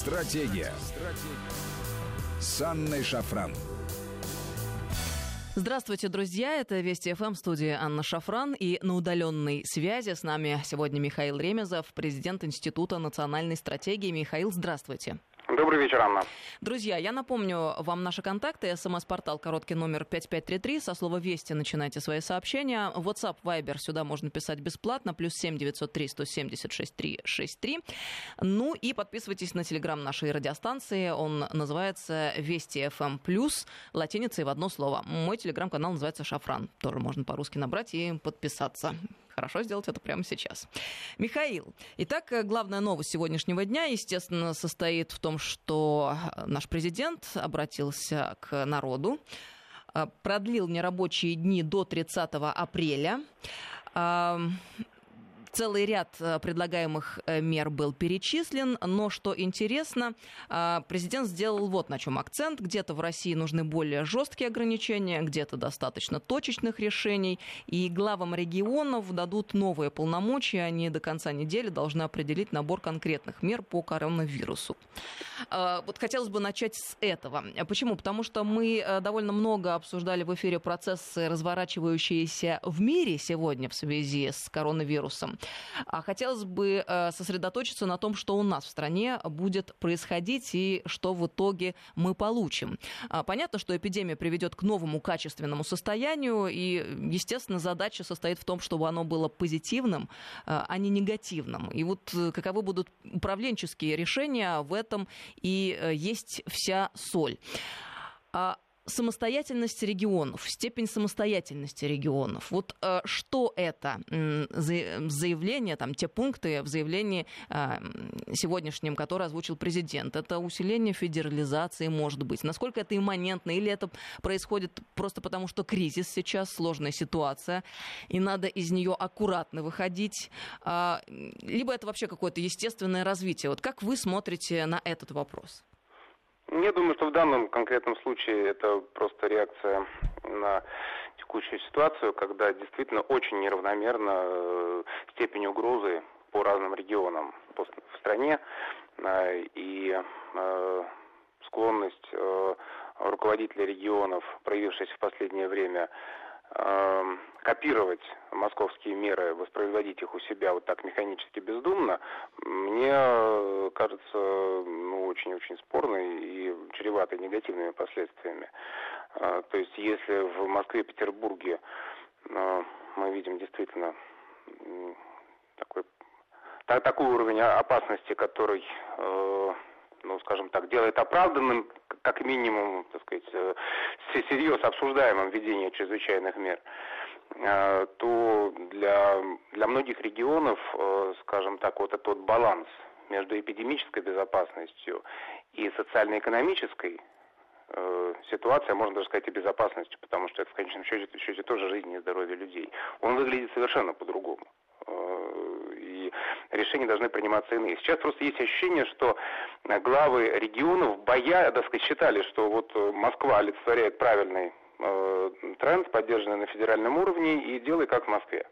Стратегия. Стратегия. С Анной Шафран. Здравствуйте, друзья. Это Вести ФМ, студия Анна Шафран. И на удаленной связи с нами сегодня Михаил Ремезов, президент Института национальной стратегии. Михаил, здравствуйте. Добрый вечер, Анна. Друзья, я напомню вам наши контакты. СМС-портал короткий номер 5533. Со слова «Вести» начинайте свои сообщения. WhatsApp, Viber сюда можно писать бесплатно. Плюс 7 903 176 363. Ну и подписывайтесь на телеграм нашей радиостанции. Он называется «Вести FM+,» плюс латиницей в одно слово. Мой телеграм-канал называется «Шафран». Тоже можно по-русски набрать и подписаться хорошо сделать это прямо сейчас. Михаил, итак, главная новость сегодняшнего дня, естественно, состоит в том, что наш президент обратился к народу, э, продлил нерабочие дни до 30 апреля целый ряд э, предлагаемых э, мер был перечислен, но что интересно, э, президент сделал вот на чем акцент. Где-то в России нужны более жесткие ограничения, где-то достаточно точечных решений, и главам регионов дадут новые полномочия, они до конца недели должны определить набор конкретных мер по коронавирусу. Вот хотелось бы начать с этого. Почему? Потому что мы довольно много обсуждали в эфире процессы, разворачивающиеся в мире сегодня в связи с коронавирусом. А хотелось бы э, сосредоточиться на том, что у нас в стране будет происходить и что в итоге мы получим. А, понятно, что эпидемия приведет к новому качественному состоянию, и, естественно, задача состоит в том, чтобы оно было позитивным, э, а не негативным. И вот э, каковы будут управленческие решения в этом и есть вся соль. Самостоятельность регионов, степень самостоятельности регионов. Вот э, что это заявление, там, те пункты в заявлении э, сегодняшнем, которое озвучил президент? Это усиление федерализации, может быть? Насколько это имманентно? Или это происходит просто потому, что кризис сейчас, сложная ситуация, и надо из нее аккуратно выходить? А, либо это вообще какое-то естественное развитие? Вот как вы смотрите на этот вопрос? Я думаю, что в данном конкретном случае это просто реакция на текущую ситуацию, когда действительно очень неравномерна э, степень угрозы по разным регионам в стране э, и э, склонность руководителей регионов, проявившаяся в последнее время, копировать московские меры, воспроизводить их у себя вот так механически бездумно, мне э, кажется ну, очень-очень спорной и чреватой негативными последствиями. Э, то есть если в Москве, Петербурге э, мы видим действительно такой, такой уровень опасности, который ну, скажем так, делает оправданным, как минимум, так сказать, э, всерьез обсуждаемым введение чрезвычайных мер, э, то для, для многих регионов, э, скажем так, вот этот вот баланс между эпидемической безопасностью и социально-экономической ситуация, можно даже сказать, и безопасностью, потому что это в конечном счете, счете тоже жизнь и здоровье людей. Он выглядит совершенно по-другому решения должны приниматься иные. Сейчас просто есть ощущение, что э, главы регионов, боя, так сказать, считали, что вот э, Москва олицетворяет правильный э, тренд, поддержанный на федеральном уровне, и делай как в Москве.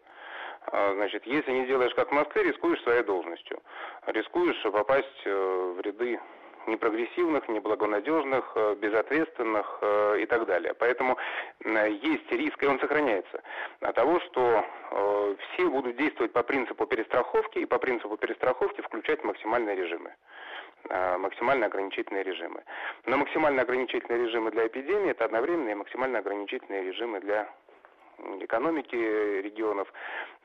А, значит, если не делаешь как в Москве, рискуешь своей должностью. Рискуешь попасть в ряды непрогрессивных, неблагонадежных, э, безответственных э, и так далее. Поэтому есть риск, и он сохраняется, от того, что э, все будут действовать по принципу перестраховки и по принципу перестраховки включать максимальные режимы максимально ограничительные режимы. Но максимально ограничительные режимы для эпидемии это одновременно и максимально ограничительные режимы для экономики регионов,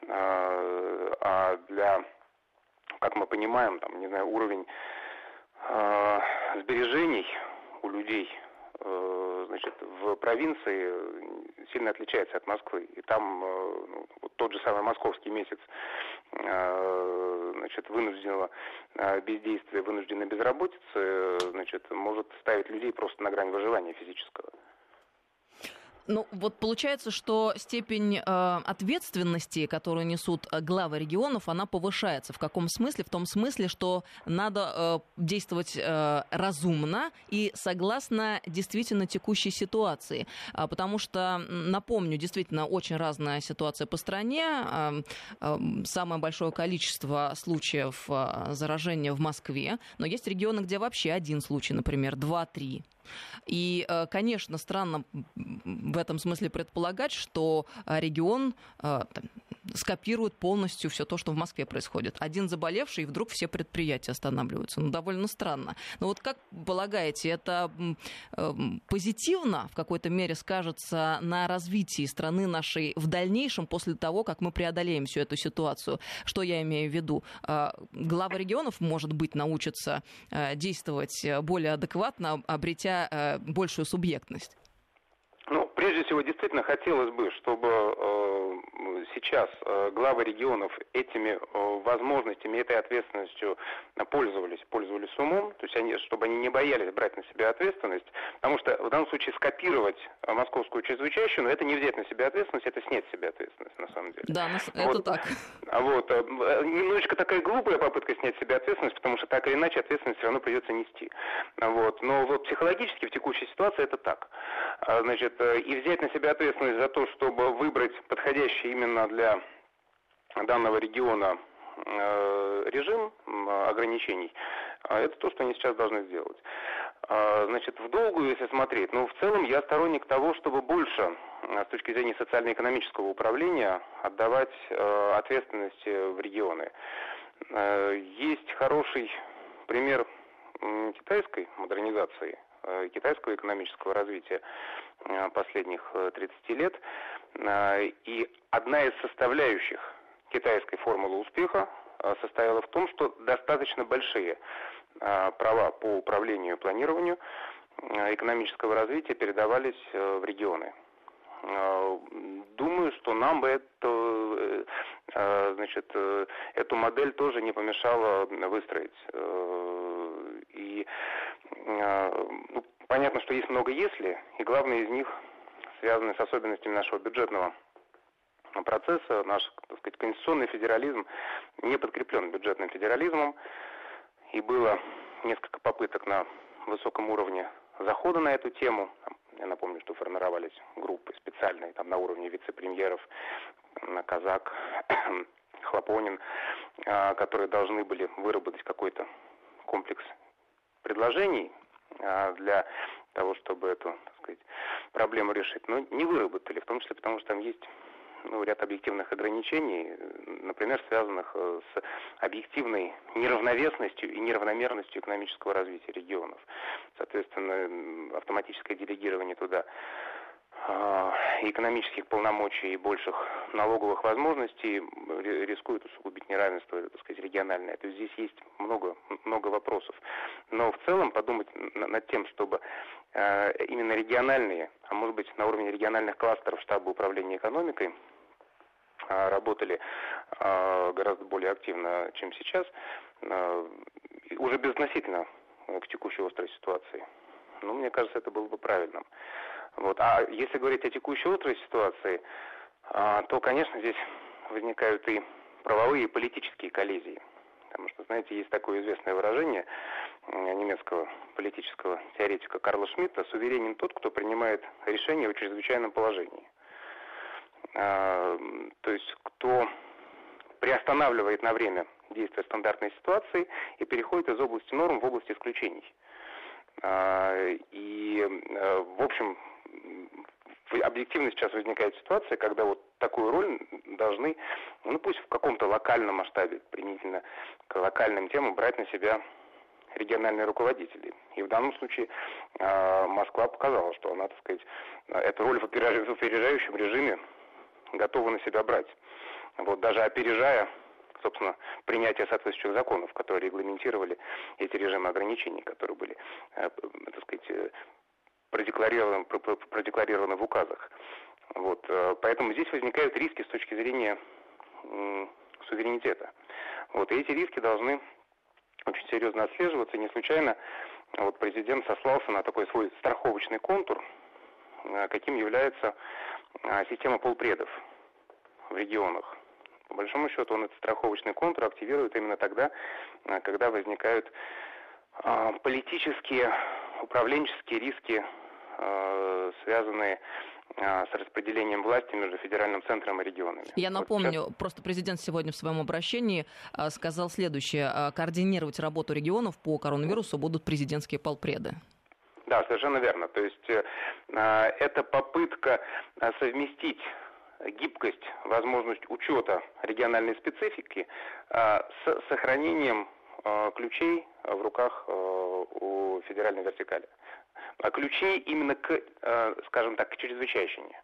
а для, как мы понимаем, там, не знаю, уровень э, сбережений у людей э, значит, в провинции сильно отличается от Москвы. И там э, ну, тот же самый московский месяц э, значит, вынужденного э, бездействия, вынужденной безработицы значит, может ставить людей просто на грань выживания физического. Ну, вот получается, что степень э, ответственности, которую несут э, главы регионов, она повышается. В каком смысле? В том смысле, что надо э, действовать э, разумно и согласно действительно текущей ситуации. А, потому что, напомню, действительно очень разная ситуация по стране. Э, э, самое большое количество случаев э, заражения в Москве, но есть регионы, где вообще один случай, например, два-три. И, э, конечно, странно в этом смысле предполагать, что э, регион э, скопирует полностью все то, что в Москве происходит. Один заболевший, и вдруг все предприятия останавливаются. Ну, довольно странно. Но вот как полагаете, это позитивно в какой-то мере скажется на развитии страны нашей в дальнейшем после того, как мы преодолеем всю эту ситуацию? Что я имею в виду? Глава регионов, может быть, научатся действовать более адекватно, обретя э, большую субъектность? Ну, прежде всего, действительно хотелось бы, чтобы э, сейчас э, главы регионов этими возможностями, этой ответственностью пользовались, пользовались умом, то есть они, чтобы они не боялись брать на себя ответственность, потому что в данном случае скопировать э, московскую чрезвычайщину, это не взять на себя ответственность, это снять с себя ответственность, на самом деле. Да, это вот. так. А вот, э, немножечко такая глупая попытка снять с себя ответственность, потому что так или иначе ответственность все равно придется нести. Вот, но вот психологически в текущей ситуации это так. А, значит, э, и взять на себя ответственность за то, чтобы выбрать подходящий именно для данного региона режим ограничений, а это то, что они сейчас должны сделать. А, значит, в долгую, если смотреть, ну, в целом я сторонник того, чтобы больше с точки зрения социально-экономического управления отдавать э, ответственности в регионы. Есть хороший пример китайской модернизации, китайского экономического развития. Э, последних 30 э, лет. Э, и одна из составляющих китайской формулы успеха состояла в том, что достаточно большие права по управлению и планированию экономического развития передавались в регионы. Думаю, что нам бы это, значит, эту модель тоже не помешало выстроить. И ну, Понятно, что есть много «если», и главное из них связаны с особенностями нашего бюджетного процесса. Наш, так сказать, конституционный федерализм не подкреплен бюджетным федерализмом, и было несколько попыток на высоком уровне захода на эту тему. Я напомню, что формировались группы специальные там на уровне вице-премьеров, Казак, Хлопонин, а, которые должны были выработать какой-то комплекс предложений а, для того, чтобы эту так сказать, проблему решить. Но не выработали, в том числе потому, что там есть ну, ряд объективных ограничений, например, связанных э, с объективной неравновесностью и неравномерностью экономического развития регионов. Соответственно, автоматическое делегирование туда а, экономических полномочий и больших налоговых возможностей рискует усугубить неравенство, так сказать, региональное. То есть здесь есть много, много вопросов. Но в целом подумать над тем, чтобы а, именно региональные, а может быть на уровне региональных кластеров штаба управления экономикой работали гораздо более активно, чем сейчас, уже безносительно к текущей острой ситуации. Ну, мне кажется, это было бы правильным. Вот. А если говорить о текущей острой ситуации, а, то, конечно, здесь возникают и правовые, и политические коллизии. Потому что, знаете, есть такое известное выражение немецкого политического теоретика Карла Шмидта «суверенен тот, кто принимает решение в чрезвычайном положении». А, то есть, кто приостанавливает на время действия стандартной ситуации и переходит из области норм в область исключений. А, и, э, в общем, объективно сейчас возникает ситуация, когда вот такую роль должны, ну пусть в каком-то локальном масштабе, применительно к локальным темам, брать на себя региональные руководители. И в данном случае э, Москва показала, что она, так сказать, эту роль в опережающем режиме готова на себя брать. Вот даже опережая, собственно, принятие соответствующих законов, которые регламентировали эти режимы ограничений, которые были, э, так сказать, продекларировано, продекларировано в указах. Вот, э, поэтому здесь возникают риски с точки зрения суверенитета. Вот, и эти риски должны очень серьезно отслеживаться. Не случайно вот президент сослался на такой свой страховочный контур, каким является система полпредов в регионах. По большому счету он этот страховочный контур активирует именно тогда, когда возникают политические, управленческие риски, связанные с распределением власти между федеральным центром и регионами. Я напомню, вот просто президент сегодня в своем обращении сказал следующее. Координировать работу регионов по коронавирусу будут президентские полпреды. Да, совершенно верно. То есть э, это попытка совместить гибкость, возможность учета региональной специфики э, с сохранением э, ключей в руках э, у федеральной вертикали. А ключей именно к, скажем так, к чрезвычайщине.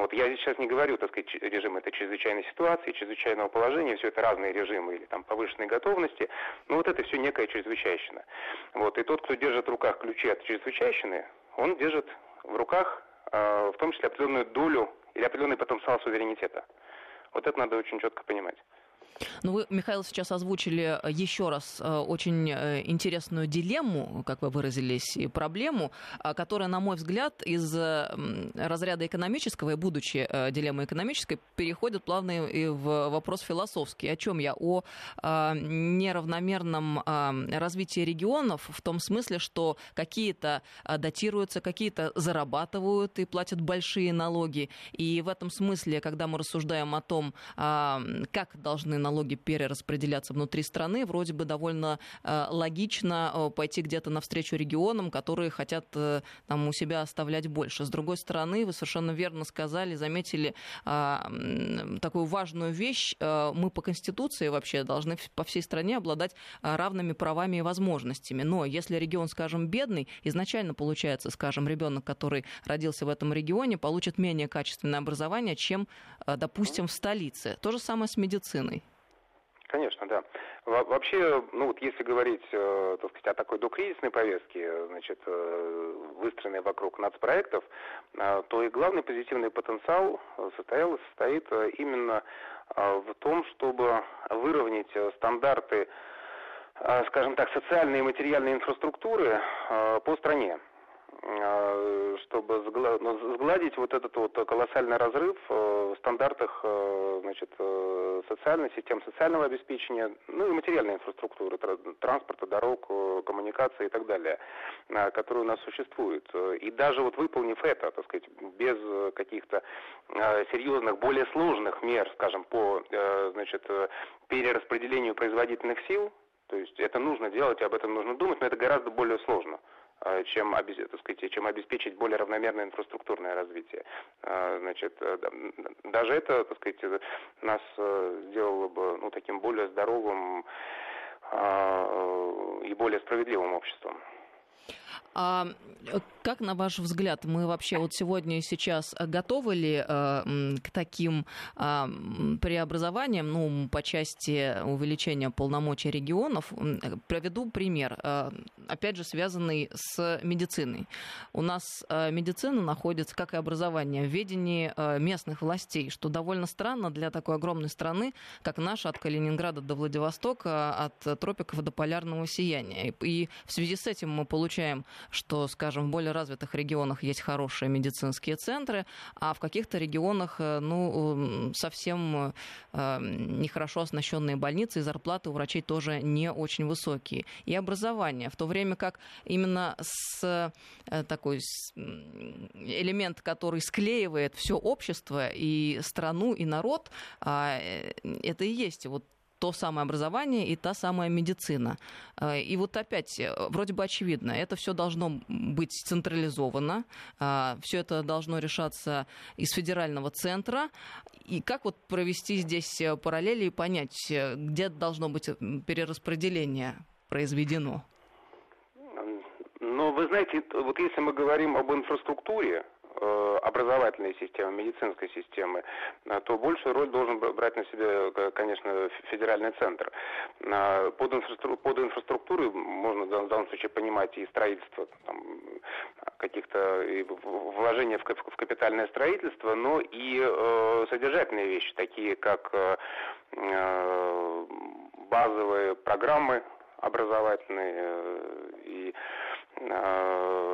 Вот я сейчас не говорю, так сказать, режим этой чрезвычайной ситуации, чрезвычайного положения, все это разные режимы или там повышенной готовности, но вот это все некая чрезвычайщина. Вот, и тот, кто держит в руках ключи от чрезвычайщины, он держит в руках в том числе определенную долю или определенный потенциал суверенитета. Вот это надо очень четко понимать. Ну, вы, Михаил, сейчас озвучили э, еще раз э, очень э, интересную дилемму, как вы выразились, и проблему, которая, на мой взгляд, из разряда экономического и будучи дилеммой экономической, переходит плавно и в вопрос философский. О чем я? О неравномерном развитии регионов в том смысле, что какие-то датируются, какие-то зарабатывают и платят большие налоги. И в этом смысле, когда мы рассуждаем о том, как должны налоги налоги перераспределяться внутри страны, вроде бы довольно э, логично э, пойти где-то навстречу регионам, которые хотят э, там у себя оставлять больше. С другой стороны, вы совершенно верно сказали, заметили такую важную вещь. Мы по Конституции вообще должны по всей стране обладать равными правами и возможностями. Но если регион, скажем, бедный, изначально получается, скажем, ребенок, который родился в этом регионе, получит менее качественное образование, чем, допустим, в столице. То же самое с медициной. Конечно, да. Вообще, ну вот если говорить, э, так сказать, о такой докризисной повестке, значит, э, выстроенной вокруг нацпроектов, э, то и главный позитивный потенциал состоял, состоит именно в том, чтобы выровнять стандарты, скажем так, социальной и материальной инфраструктуры по стране. А, чтобы ну, сгладить вот этот вот колоссальный разрыв э, в стандартах э, значит, э, социальной систем социального обеспечения, ну и материальной инфраструктуры, транспорта, дорог, коммуникации и так далее, которые у нас существуют. И даже вот выполнив это, так сказать, без каких-то серьезных, более сложных мер, скажем, по значит, перераспределению производительных сил, то есть это нужно делать, об этом нужно думать, но это гораздо более сложно. Э, чем, так сказать, чем обеспечить более равномерное инфраструктурное развитие. Э, значит, э, даже это, так сказать, нас сделало бы ну, таким более здоровым и более справедливым обществом. А как, на ваш взгляд, мы вообще вот сегодня и сейчас готовы ли э, к таким э, преобразованиям, ну, по части увеличения полномочий регионов? Проведу пример, э, опять же, связанный с медициной. У нас э, медицина находится, как и образование, в ведении э, местных властей, что довольно странно для такой огромной страны, как наша, от Калининграда до Владивостока, от тропиков до полярного сияния. И в связи с этим мы получаем что, скажем, в более развитых регионах есть хорошие медицинские центры, а в каких-то регионах, э, ну, совсем э, нехорошо оснащенные больницы, и зарплаты у врачей тоже не очень высокие. И образование, в то время как именно с э, такой элемент, который склеивает все общество и страну, и народ, а, это и есть вот то самое образование и та самая медицина. Э, и вот опять, э, вроде бы очевидно, это все должно быть централизовано, э, все это должно решаться из федерального центра. И как вот провести здесь параллели и понять, где должно быть перераспределение произведено? Ну, вы знаете, вот если мы говорим об инфраструктуре, образовательной системы, медицинской системы, э, то большую роль должен брать на себя, э, конечно, федеральный центр. Под, инфраструктуру, под инфраструктурой можно в данном случае понимать и строительство там, каких-то вложения в, в капитальное строительство, но и э, содержательные вещи, такие как э, базовые программы образовательные э, и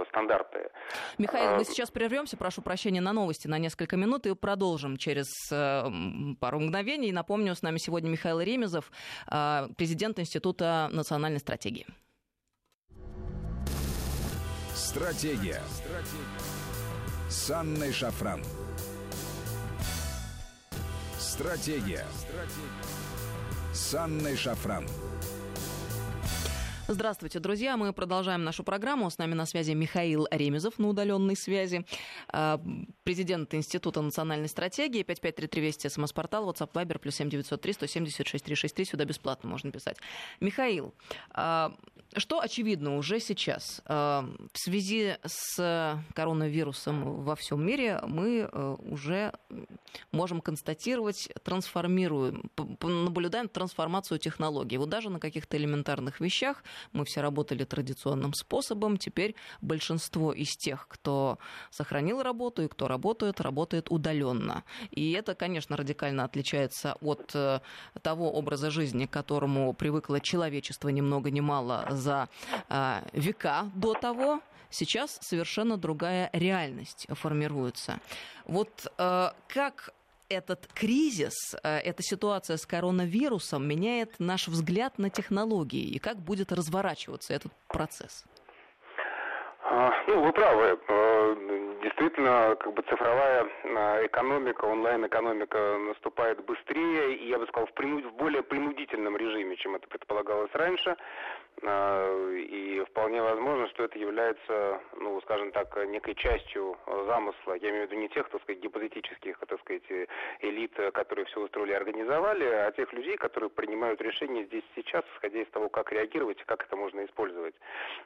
стандарты. Михаил, мы сейчас прервемся, прошу прощения, на новости на несколько минут и продолжим через пару мгновений. Напомню, с нами сегодня Михаил Ремезов, президент Института национальной стратегии. Стратегия. Стратегия. С Анной Шафран. Стратегия. Стратегия. С Анной Шафран. Здравствуйте, друзья. Мы продолжаем нашу программу. С нами на связи Михаил Ремезов на удаленной связи, а, президент Института национальной стратегии. 5533 Вести, СМС-портал, WhatsApp, Viber, плюс 7903 176 363. Сюда бесплатно можно писать. Михаил, а, что очевидно уже сейчас? А, в связи с коронавирусом во всем мире мы уже можем констатировать, трансформируем, наблюдаем трансформацию технологий. Вот даже на каких-то элементарных вещах мы все работали традиционным способом. Теперь большинство из тех, кто сохранил работу и кто работает, работает удаленно. И это, конечно, радикально отличается от э, того образа жизни, к которому привыкло человечество ни много ни мало за э, века до того. Сейчас совершенно другая реальность формируется. Вот э, как этот кризис, э, эта ситуация с коронавирусом меняет наш взгляд на технологии и как будет разворачиваться этот процесс? А, ну, вы правы. Э, действительно, как бы цифровая э, экономика, онлайн-экономика наступает быстрее, и я бы сказал, в, принуд... в более принудительном режиме, чем это предполагалось раньше. А, и вполне возможно, что это является, ну, скажем так, некой частью замысла. Я имею в виду не тех, так сказать, гипотетических, так сказать, элит, которые все устроили и организовали, а тех людей, которые принимают решения здесь сейчас, исходя из того, как реагировать и как это можно использовать.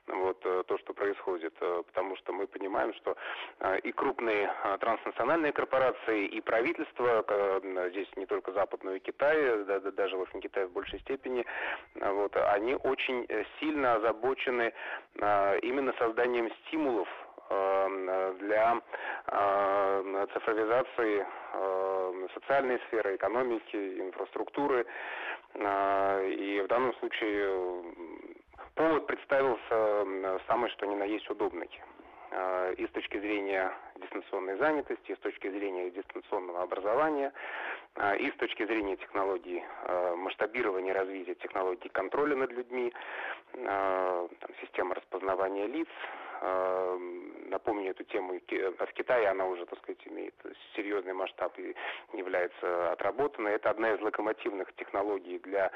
Вот э, то, что происходит. Э, потому что мы понимаем, что э, и крупные транснациональные корпорации, и правительства, здесь не только Запад, но и Китай, даже, в общем, Китай в большей степени, вот, они очень сильно озабочены именно созданием стимулов для цифровизации социальной сферы, экономики, инфраструктуры. И в данном случае повод представился самый что ни на есть удобный и с точки зрения дистанционной занятости, и с точки зрения дистанционного образования, а, и с точки зрения технологий а, масштабирования развития технологий контроля над людьми, а, там, система распознавания лиц. Напомню эту тему в Китае, она уже, так сказать, имеет серьезный масштаб и является отработанной. Это одна из локомотивных технологий для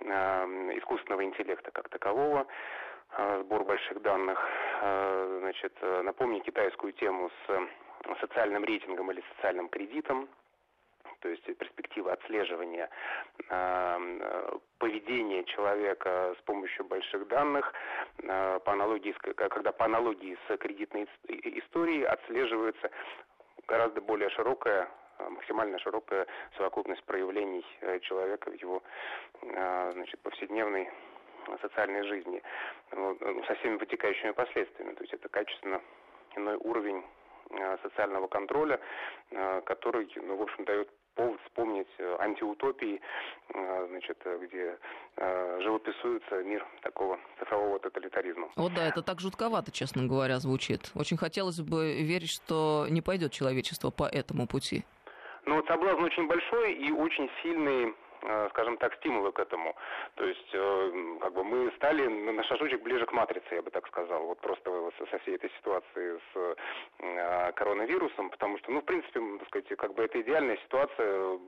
искусственного интеллекта как такового сбор больших данных. Значит, напомню китайскую тему с социальным рейтингом или социальным кредитом то есть перспектива отслеживания э, поведения человека с помощью больших данных, э, по аналогии когда по аналогии с кредитной историей отслеживается гораздо более широкая максимально широкая совокупность проявлений э, человека в его значит, повседневной социальной жизни со всеми вытекающими последствиями. То есть это качественно иной уровень социального контроля, который, ну, в общем, дает повод вспомнить э, антиутопии, э, значит, э, где живописуется мир такого цифрового тоталитаризма. Вот да, это так жутковато, честно говоря, звучит. Очень хотелось бы верить, что не пойдет человечество по этому пути. Ну, вот соблазн очень большой и очень сильный Э, скажем так, стимулы к этому. То есть, э, как бы мы стали на шажочек ближе к матрице, я бы так сказал, вот просто со всей этой ситуации с э, коронавирусом, потому что, ну, в принципе, так сказать, как бы это идеальная ситуация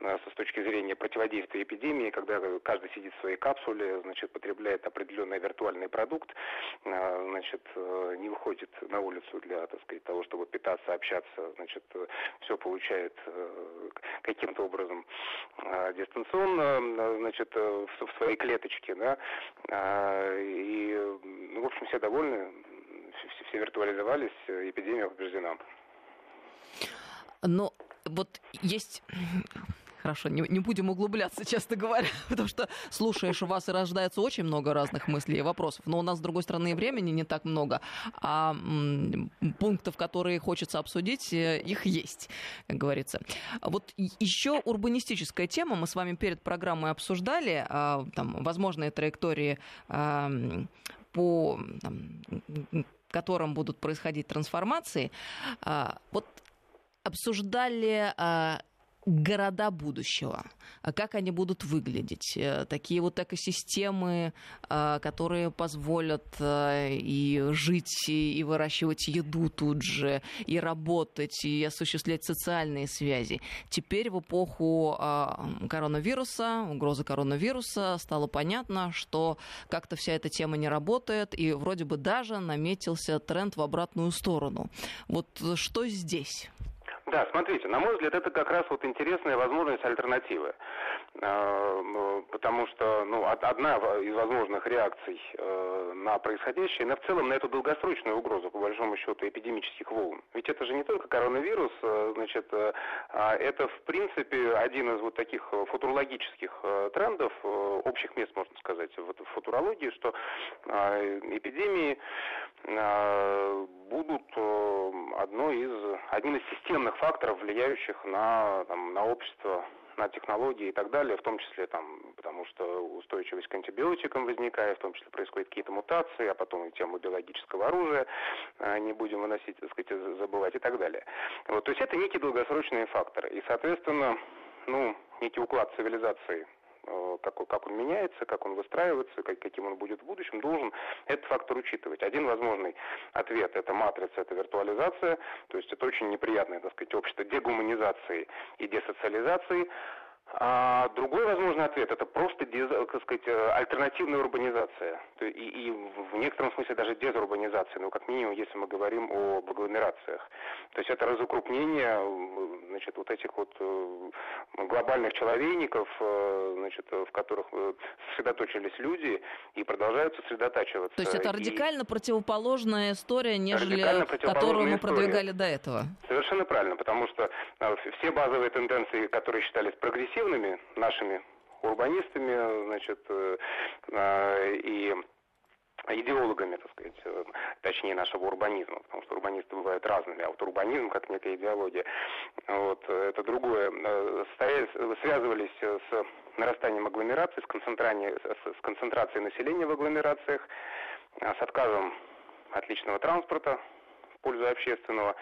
с точки зрения противодействия эпидемии, когда каждый сидит в своей капсуле, значит, потребляет определенный виртуальный продукт, значит, не выходит на улицу для, так сказать, того, чтобы питаться, общаться, значит, все получает каким-то образом дистанционно, значит, в, в своей клеточке, да, а, и, ну, в общем, все довольны, все, все виртуализовались, эпидемия побеждена. Но вот есть Хорошо, не, не будем углубляться, честно говоря, потому что слушаешь, у вас и рождается очень много разных мыслей и вопросов. Но у нас, с другой стороны, и времени не так много, а м, пунктов, которые хочется обсудить, э, их есть, как говорится. Вот еще урбанистическая тема. Мы с вами перед программой обсуждали а, там, возможные траектории а, по там, которым будут происходить трансформации. А, вот обсуждали города будущего, а как они будут выглядеть, э, такие вот экосистемы, э, которые позволят э, и жить, и выращивать еду тут же, и работать, и осуществлять социальные связи. Теперь в эпоху коронавируса, угрозы коронавируса, стало понятно, что как-то вся эта тема не работает, и вроде бы даже наметился тренд в обратную сторону. Вот что здесь? Да, смотрите, на мой взгляд, это как раз вот интересная возможность альтернативы. А, потому что ну, одна из возможных реакций э, на происходящее, на в целом на эту долгосрочную угрозу, по большому счету, эпидемических волн. Ведь это же не только коронавирус, э, значит, э, а это, в принципе, один из вот таких футурологических трендов, общих мест, можно сказать, в футурологии, что эпидемии будут одной из, одним из системных факторов, влияющих на, там, на общество на технологии и так далее, в том числе там, потому что устойчивость к антибиотикам возникает, в том числе происходят какие-то мутации, а потом и тему биологического оружия а, не будем выносить, так сказать, забывать и так далее. Вот, то есть это некие долгосрочные факторы. И, соответственно, ну, некий уклад цивилизации Э, как, как он меняется, как он выстраивается, как, каким он будет в будущем, должен этот фактор учитывать. Один возможный ответ – это матрица, это виртуализация, то есть это очень неприятное, так сказать, общество дегуманизации и десоциализации, а другой возможный ответ – это просто, так сказать, э, альтернативная урбанизация. И, и в некотором смысле даже дезурбанизация, ну, как минимум, если мы говорим о агломерациях. То есть это разукрупнение значит, вот этих вот э, глобальных человейников, э, значит, в которых сосредоточились люди и продолжают сосредотачиваться. То есть это радикально и... противоположная история, нежели которую мы история. продвигали до этого? Совершенно правильно, потому что все базовые тенденции, которые считались прогрессивными, нашими урбанистами, значит, э, э, и идеологами, так сказать, э, точнее нашего урбанизма, потому что урбанисты бывают разными, а вот урбанизм как некая идеология, вот, это другое, связывались с нарастанием агломерации, с концентрацией, с концентрацией населения в агломерациях, с отказом от личного транспорта в пользу общественного,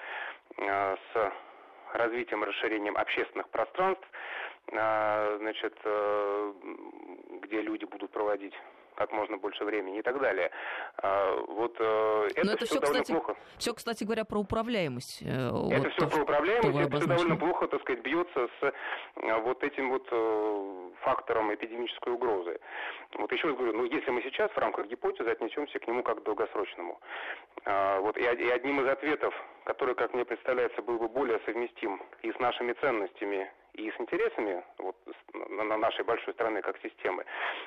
с развитием, расширением общественных пространств, а, значит, э, где люди будут проводить как можно больше времени и так далее. А, вот э, это, Но это все, все довольно кстати, плохо. Все, кстати говоря, про управляемость. Э, это вот все то, про управляемость, это все довольно плохо, так сказать, бьется с вот этим вот фактором эпидемической угрозы. Вот еще раз говорю, ну если мы сейчас в рамках гипотезы отнесемся к нему как к долгосрочному, а, вот и одним из ответов, который, как мне представляется, был бы более совместим и с нашими ценностями, и с интересами вот, на нашей большой страны как системы,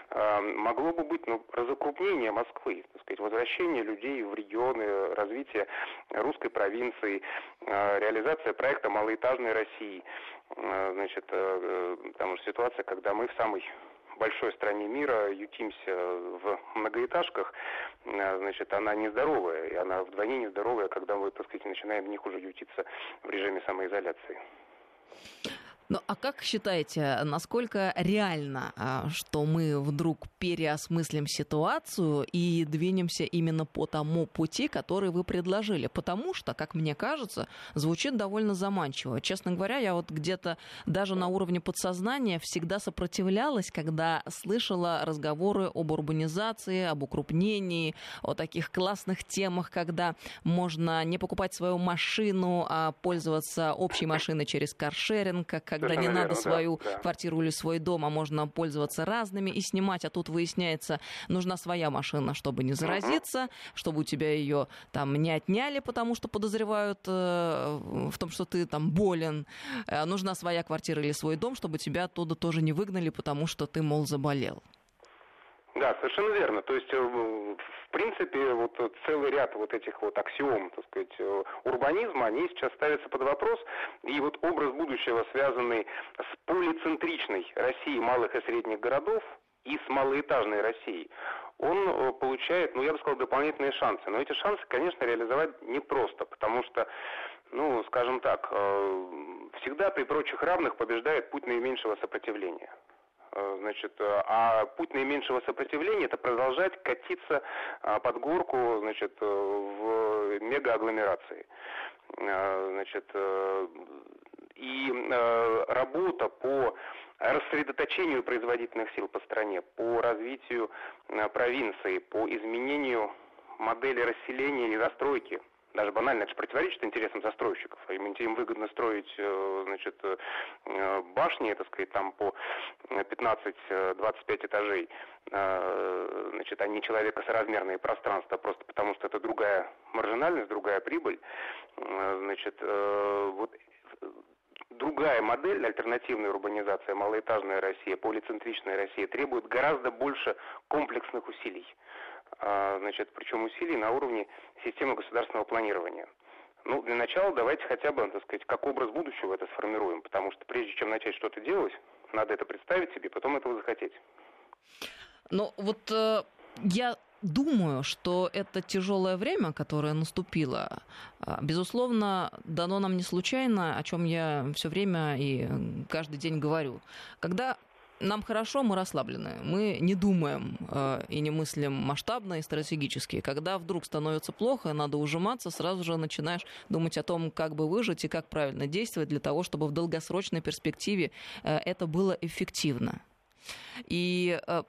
э, могло бы быть ну, разукрупнение Москвы, так сказать, возвращение людей в регионы, развитие русской провинции, э, реализация проекта малоэтажной России. Э, значит, э, потому что ситуация, когда мы в самой большой стране мира ютимся в многоэтажках, э, значит, она нездоровая, и она вдвойне нездоровая, когда мы, так сказать, начинаем в них уже ютиться в режиме самоизоляции. Ну а как считаете, насколько реально, а, что мы вдруг переосмыслим ситуацию и двинемся именно по тому пути, который вы предложили? Потому что, как мне кажется, звучит довольно заманчиво. Честно говоря, я вот где-то даже на уровне подсознания всегда сопротивлялась, когда слышала разговоры об урбанизации, об укрупнении, о таких классных темах, когда можно не покупать свою машину, а пользоваться общей машиной через каршеринг, как когда Совершенно не надо верно, свою да, квартиру или свой дом, а можно пользоваться разными и снимать, а тут выясняется, нужна своя машина, чтобы не заразиться, угу. чтобы у тебя ее там не отняли, потому что подозревают э, в том, что ты там болен. Э, нужна своя квартира или свой дом, чтобы тебя оттуда тоже не выгнали, потому что ты, мол, заболел. Да, совершенно верно. То есть, э, в принципе, вот целый ряд вот этих вот аксиом, так сказать, э, урбанизма, они сейчас ставятся под вопрос. И вот образ будущего, связанный с полицентричной Россией малых и средних городов, и с малоэтажной Россией, он э, получает, ну, я бы сказал, дополнительные шансы. Но эти шансы, конечно, реализовать непросто, потому что, ну, скажем так, э, всегда при прочих равных побеждает путь наименьшего сопротивления. Э, значит, а путь наименьшего сопротивления это продолжать катиться под горку, значит, в мегаагломерации. Значит, и работа по рассредоточению производительных сил по стране, по развитию э, провинции, по изменению модели расселения и застройки. Даже банально это же противоречит интересам застройщиков. Им, им выгодно строить э, значит, э, башни, так сказать, там по 15-25 этажей, значит, а не человекосоразмерные пространства, просто потому что это другая маржинальность, другая прибыль. Значит, вот другая модель, альтернативная урбанизация, малоэтажная Россия, полицентричная Россия, требует гораздо больше комплексных усилий. А, значит, причем усилий на уровне системы государственного планирования. Ну, для начала давайте хотя бы, так сказать, как образ будущего это сформируем, потому что прежде чем начать что-то делать, надо это представить себе, потом этого захотеть. Ну, вот э, я думаю, что это тяжелое время, которое наступило, а, безусловно, дано нам не случайно, о чем я все время и каждый день говорю. Когда нам хорошо, мы расслаблены. Мы не думаем э, и не мыслим масштабно и стратегически. Когда вдруг становится плохо, надо ужиматься, сразу же начинаешь думать о том, как бы выжить и как правильно действовать для того, чтобы в долгосрочной перспективе э, это было эффективно. И э,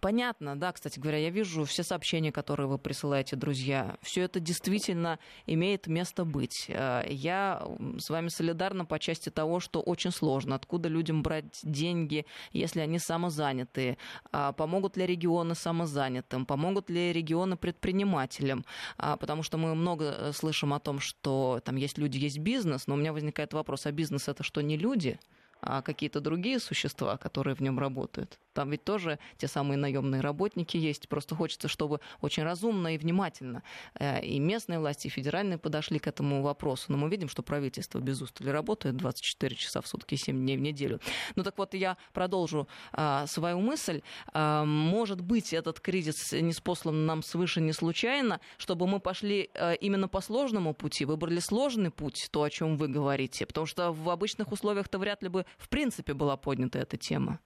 понятно, да, кстати говоря, я вижу все сообщения, которые вы присылаете, друзья. Все это действительно имеет место быть. Э, я с вами солидарна по части того, что очень сложно. Откуда людям брать деньги, если они самозанятые? Э, помогут ли регионы самозанятым? Помогут ли регионы предпринимателям? Э, потому что мы много э, слышим о том, что там есть люди, есть бизнес, но у меня возникает вопрос, а бизнес это что, не люди? А какие-то другие существа, которые в нем работают. Там ведь тоже те самые наемные работники есть. Просто хочется, чтобы очень разумно и внимательно э, и местные власти, и федеральные подошли к этому вопросу. Но мы видим, что правительство без устали работает 24 часа в сутки, 7 дней в неделю. Ну так вот, я продолжу а, свою мысль. А, может быть, этот кризис не спослан нам свыше не случайно, чтобы мы пошли а, именно по сложному пути, выбрали сложный путь, то, о чем вы говорите. Потому что в обычных условиях-то вряд ли бы в принципе была поднята эта тема.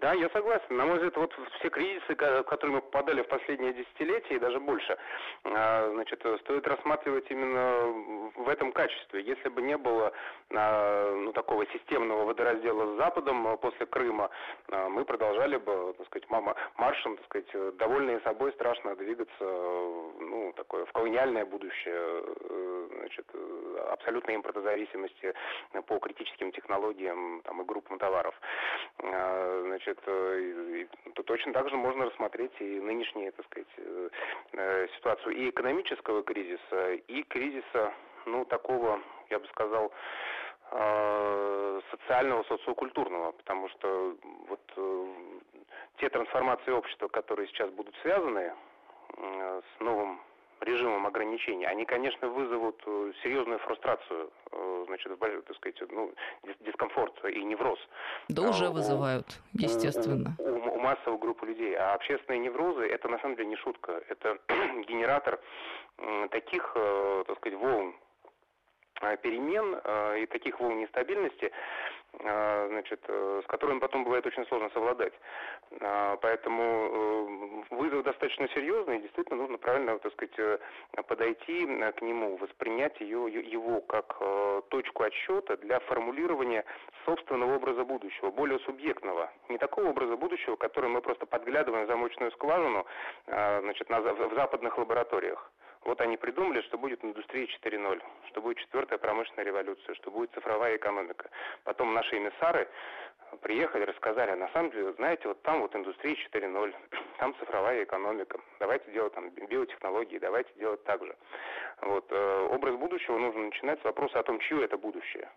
Да, я согласен. На мой взгляд, вот все кризисы, в которые мы попадали в последние десятилетия и даже больше, а, значит, стоит рассматривать именно в этом качестве. Если бы не было а, ну, такого системного водораздела с Западом после Крыма, а, мы продолжали бы, так сказать, мама, маршем, так сказать, довольные собой, страшно двигаться, ну, такое в колониальное будущее, значит, абсолютной импортозависимости по критическим технологиям там, и группам товаров. Значит, Значит, э, то точно так же можно рассмотреть и нынешнюю, так сказать, э, э, ситуацию и экономического кризиса, и кризиса, ну, такого, я бы сказал, социального, социокультурного, потому что вот те трансформации общества, которые сейчас будут связаны с новым режимом ограничений, они, конечно, вызовут э, серьезную фрустрацию, э, значит, так сказать, ну, дискомфорт и невроз. Да уже а, вызывают, естественно. У, у, у массовой группы людей. А общественные неврозы, это на самом деле не шутка. Это генератор таких, э, так сказать, волн перемен и таких волн нестабильности, а, значит, э, с которыми потом бывает очень сложно совладать. Поэтому э, вызов достаточно серьезный, и действительно нужно правильно, так сказать, э, подойти к нему, воспринять ее, его как точку отсчета для формулирования собственного образа будущего, более субъектного. Не такого образа будущего, который мы просто подглядываем в замочную скважину значит, в западных лабораториях. Вот они придумали, что будет индустрия 4.0, что будет четвертая промышленная революция, что будет цифровая экономика. Потом наши эмиссары приехали, рассказали, на самом деле, знаете, вот там вот индустрия 4.0, там цифровая экономика, давайте делать там биотехнологии, давайте делать так же. Вот, э, образ будущего нужно начинать с вопроса о том, чье это будущее.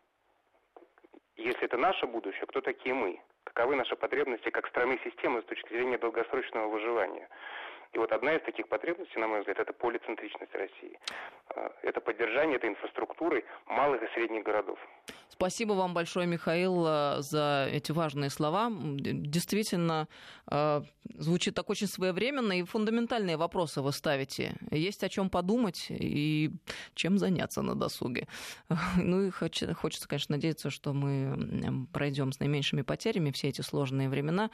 Если это наше будущее, кто такие мы? Каковы наши потребности как страны системы с точки зрения долгосрочного выживания? И вот одна из таких потребностей, на мой взгляд, это полицентричность России. Э, это поддержание этой инфраструктуры малых и средних городов. Спасибо вам большое, Михаил, э, за эти важные слова. Действительно, э, звучит так очень своевременно, и фундаментальные вопросы вы ставите. Есть о чем подумать и чем заняться на досуге. Ну и хочется, конечно, надеяться, что мы пройдем с наименьшими потерями все эти сложные времена.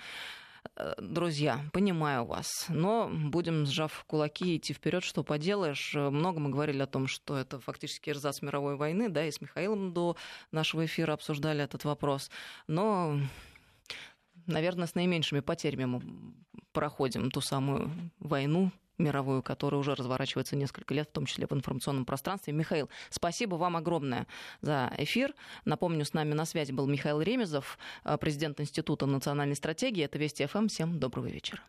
Э, друзья, понимаю вас, но будем, сжав кулаки, идти вперед, что поделаешь. Много мы говорили о том, что это фактически эрзац мировой войны, да, и с Михаилом до нашего эфира обсуждали этот вопрос. Но наверное, с наименьшими потерями мы проходим ту самую войну, мировую, которая уже разворачивается несколько лет, в том числе в информационном пространстве. Михаил, спасибо вам огромное за эфир. Напомню, с нами на связи был Михаил Ремезов, э, президент Института национальной стратегии. Это Вести ФМ. Всем доброго вечера.